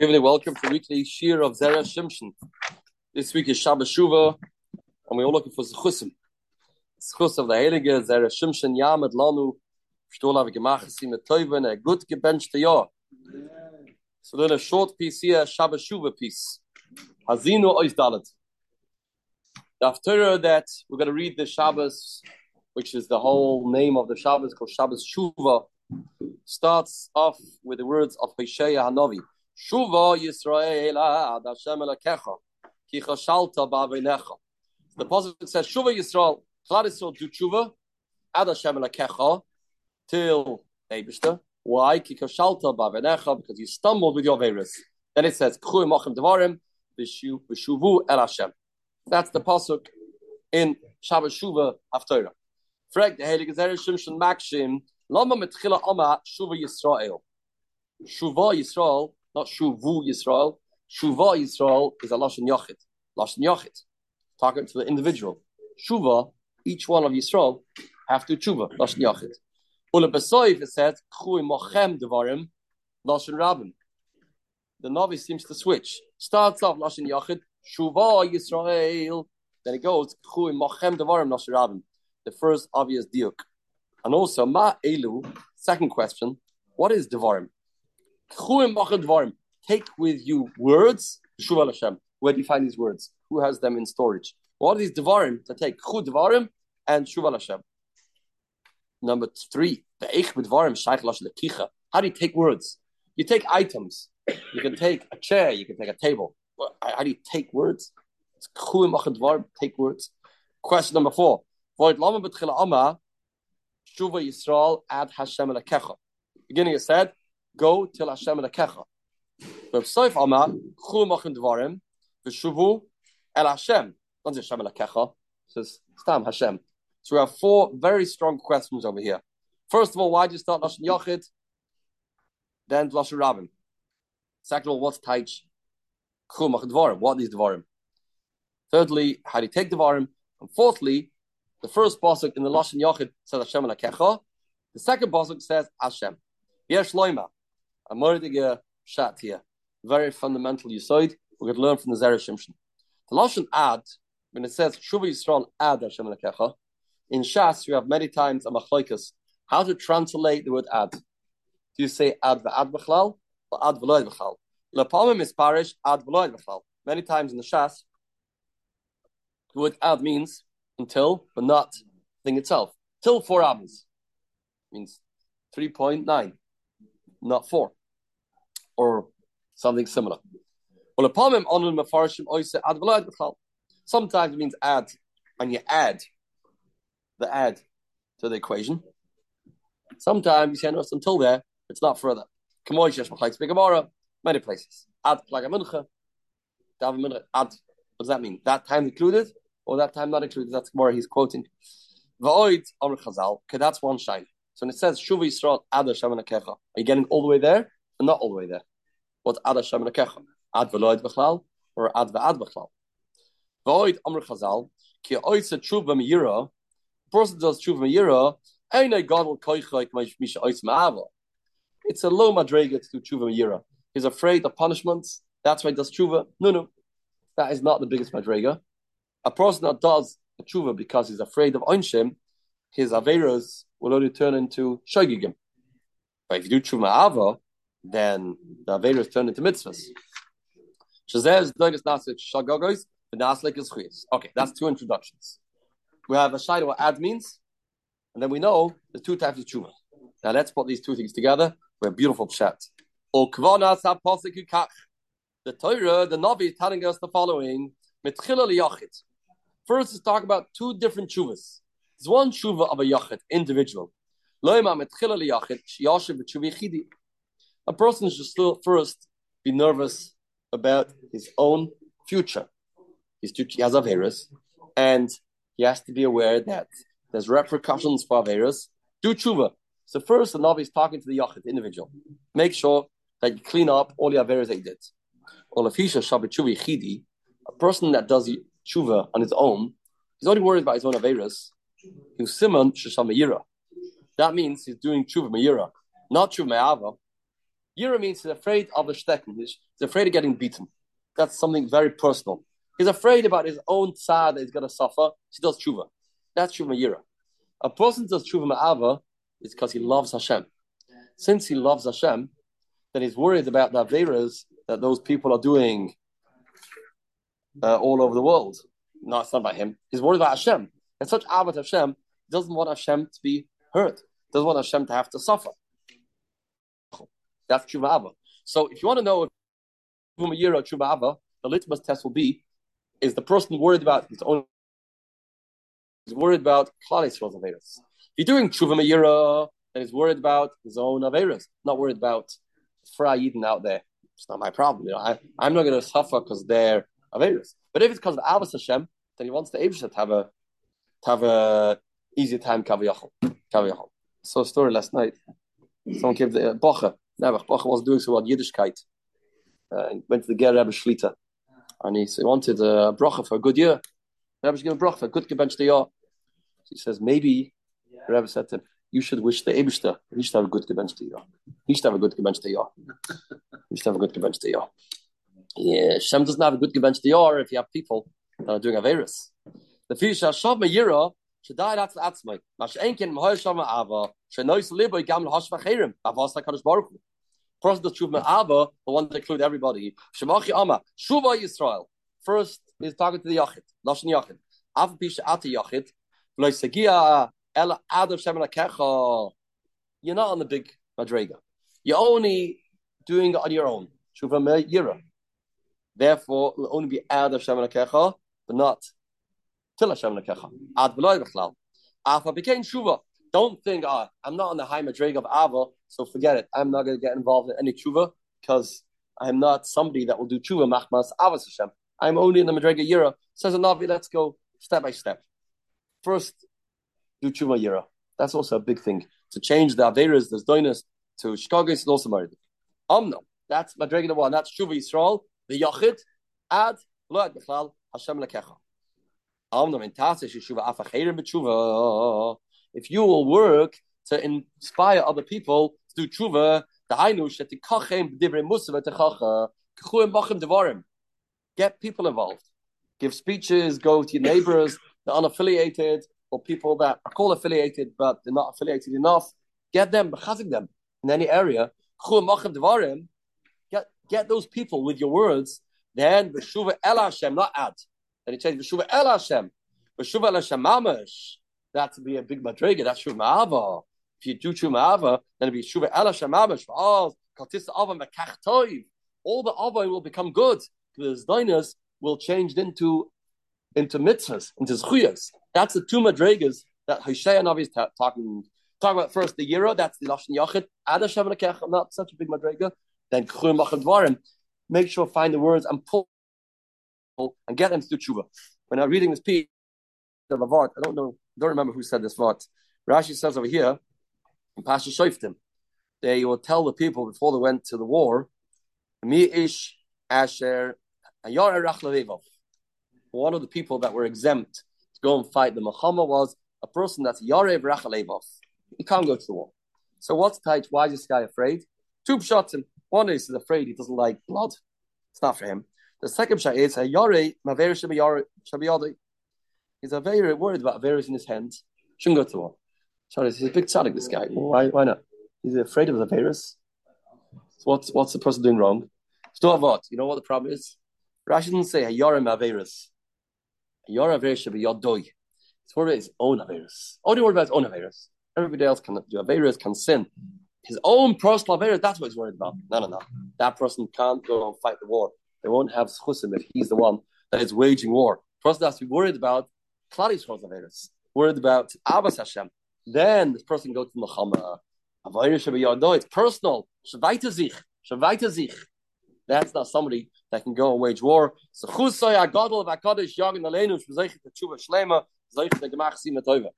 Evening, welcome to weekly Shiur of Zera Shimshon. This week is Shabbos Shuva, and we're all looking for Zechusim. Zechus of the Heilige, Zera Shimshon, Yamed Lanu, Shtol have gemacht, a good gebenchte Jahr. So then a short piece here, Shabbos Shuva piece. Haazinu Ois Dalet. Haftarah that we're going to read the Shabbos, which is the whole name of the Shabbos, called Shabbos Shuva, starts off with the words of Hosea Hanavi. Shuva Yisrael ad Hashem Elakecha ki chashalta ba'avinecha. The pasuk says Shuva Yisrael Klal Yisrael do Shuva ad Hashem Elakecha till Eibishter. Why? Ki chashalta ba'avinecha because you stumbled with your virus. Then it says K'chu Mochem Devarim v'shuvu El Hashem. That's the pasuk in Shabbat Shuva Haftorah. Frag the Heilige Zera Shimshon Makshim Lama Metchila Ama Shuva Yisrael. Shuva Yisrael not Shuvu Yisrael. Shuva Yisrael is a Lashon Yochid. Lashon Yochid. Talking to the individual. Shuva, each one of Yisrael have to tshuva. Lashon Yochid. Ula Besoif it says, Chui Mochem Devarim, Lashon Rabin. The novice seems to switch. Starts off Lashon Yochid, Shuva Yisrael. Then it goes, Chui Mochem Devarim, Lashon Rabin. The first obvious diuk. And also, Ma Elu, second question, what is Devarim? Take with you words. Where do you find these words? Who has them in storage? What these devarim to take? Chu and shuval Hashem. Number three, the eich shaykh lekicha. How do you take words? You take items. You can take a chair. You can take a table. How do you take words? It's devarim. Take words. Question number four. Void lama betchila ama shuva Yisrael ad Hashem lekecha. Beginning it said go till Hashem lekecha. Rav Soif Amar, Chu Mochin Dvarim, V'shuvu El Hashem. Not say Hashem lekecha, says Stam Hashem. So we have four very strong questions over here. First of all, why do you start Lashon Yochid? Then Lashon Rabin. Second of all, what's Taich? Chu Mochin Dvarim. What is Dvarim? Thirdly, how do you take Dvarim? And fourthly, the first pasuk in the Lashon Yochid says Hashem lekecha. The second pasuk says Hashem. Yesh a mordige shat here. Very fundamental yisoid. We could learn from the Zera Shimshon. The Lashon ad, when it says Shuva Yisrael ad Hashem Lekecha, in Shas you have many times a machloikas. How to translate the word ad? Do you say ad v'ad b'chlal or ad v'loid b'chlal? Lepalmim is parish ad v'loid b'chlal. Many times in the Shas, the word ad means until, but not thing itself. Till four abs means 3.9, not four or something similar. Sometimes it means add, and you add the add to the equation. Sometimes you no, until there, it's not further. Many places. Add like a mincha. What does that mean? That time included or that time not included? That's more he's quoting. Okay, that's one shine. So when it says Shuva Yisrael Ad Hashem Are you getting all the way there or not all the way there? What's Ad Hashem Nekecha? Ad Veloid Bechlal or Ad Ve'ad Bechlal? Void Amr Chazal Ki Oitza Tshuva Meira. Person does God will koich like Misha Oitz Ma'ava. It's a low madrega to do Tshuva. He's afraid of punishments. That's why he does Tshuva. No, no, that is not the biggest madrega. A person that does a Tshuva because he's afraid of Onshim, his averas will only turn into shogigim. But if you do Tshuva Ava, then the averas turn into mitzvahs. Shazez doinis nasik shagogos, the naslik is chuyas. Okay, that's two introductions. We have a shayla what ad means, and then we know the two types of tshuva. Now let's put these two things together. We're beautiful chat. The Torah, the Navi is telling us the following. First, let's talk about two different tshuvas. There's one tshuva of a yachid, individual. A person should still first be nervous about his own future. He's, he has and he has to be aware that there's repercussions for Averis. Do tshuva. So first, the Navi is talking to the Yachid, individual. Make sure that you clean up all the Averis that you did. A person that does tshuva on his own, he's only worried about his own Averis. Simon Shisham That means he's doing tshuva Meira, not tshuva Me'ava. Yira means he's afraid of the stecken. He's, afraid of getting beaten. That's something very personal. He's afraid about his own tzad that he's going to suffer. He does tshuva. That's tshuva yira. A person does tshuva ma'ava is because he loves Hashem. Since he loves Hashem, then he's worried about the averas that those people are doing uh, all over the world. No, it's not about him. He's worried about Hashem. And such avat Hashem he doesn't want Hashem to be hurt. Doesn't want Hashem to have to suffer. That's tshuva ava. So if you want to know if tshuva tshuva ava, the litmus test will be: is the person worried about his own? is worried about Klal Yisrael's averas. If you're doing tshuva mayira, then he's worried about his own averas, not worried about Yidden out there. It's not my problem. You know, I, I'm not going to suffer because they're averas. But if it's because of Abbas Hashem, then he wants the Abisha to have a to have a easy time kaviyachol. Kaviyachol. So story last night. Someone came to uh, Bocha. Never. Bocha was doing some Yiddishkeit. Uh, went to the Ger Rebbe Shlita. And he, so he wanted a bracha for a good year. Rebbe's giving a bracha for a good gebench the. He says, maybe, the Rebbe said to him, you should wish the Ebishter, he should have a good gebench the year. Should have a good gebench the year. Should have a good gebench the. Yeah, Shem doesn't have a good gebench the year if you have people that are doing Averis. The fish Hashav Me'yira, Shadai Ratz Atzmai, Mash Enkin Mahoy Shama Ava, Shenois Libo Gam Hosh Vacherim, Avos HaKadosh Baruch Hu. Person that Shuv Ava, the one that include everybody. Shemachi Ama, Shuva Yisrael. First is talking to the Yachid, Lashon Yachid. Av Pisha Ati Yachid, V'loi Segia Ela Adav Shem Kecha. You're not on the big Madrega. You're only doing it on your own. Shuva Me'yira. Therefore, only be Adav Shem Kecha, but not Till Hashem Lekecha. Ad V'loi B'chlal. Afa became Shuva. Don't think, ah, I'm not on the high Madrega of Ava, so forget it. I'm not going to get involved in any tshuva because I'm not somebody that will do tshuva machmas avas Hashem. I'm only in the Madrega Yira. Says a Navi, let's go step by step. First, do tshuva Yira. That's also a big thing. To change the Averas, the Doinus, to Shkagis, is also married. Omno. That's Madrega the one. That's tshuva Yisrael, the Yachid, Ad, Lo Ad Hashem Lekecha. If you will work to inspire other people to do tshuva, the. Get people involved. Give speeches. Go to your neighbors, the unaffiliated, or people that are called affiliated but they're not affiliated enough. Get them, bechazik them in any area. Get get those people with your words. Then not ad. Then he changed b'shuva el Hashem. B'shuva el Hashem mamash that to be a big madriga. That's shuv ma'ava. If you do shuv ma'ava, then it'll be shuv ela shamavish. Oh, kaltis ava mekach toiv. All the ava will become good because dinas will change into into mitzvahs, into zchuyas. That's the two madrigas that Hoshea Navi is ta- talking talking about. First, the yira. That's the lashon yachid. Ada shavnakech. Not such a big madriga. Then kchuyim Machadvarim. Make sure find the words and pull and get them to do tshuva. When I'm reading this piece, the Lavart, I don't know don't remember who said this What Rashi says over here in Pasha Shoiftim, they will tell the people before they went to the war, Mi ish asher one of the people that were exempt to go and fight the Muhammad was a person that's Yarev Rachalevov. He can't go to the war. So what's tight? Why is this guy afraid? Two shots him. One is he's afraid he doesn't like blood. It's not for him. The second shot is Yare Maver Shabiyadi. He's a very worried about Averis in his hands. Shouldn't go to war. He's a big tzaddik, this guy. Why, why not? He's afraid of the Averis. So what's, what's the person doing wrong? What? You know what the problem is? Rashi didn't say Hayarim Averis. Hayarim Averis Yodoi. He's worried oh, about his own oh, Averis. Only worried about his own Averis. Everybody else can do Averis, can sin. His own personal Averis, that's what he's worried about. No, no, no. That person can't go and fight the war. They won't have schusim if he's the one that is waging war. The person has to be worried about Klal Yisrael's Averis. Worried about Abbas Hashem. Then this person goes to Muhammad. It's personal. That's not somebody that can go and wage war. So Chusay Agadol Vakadosh Yagin Aleinu Shvizayich Tshuva Shlema Zayich the Gemach Sima Tova.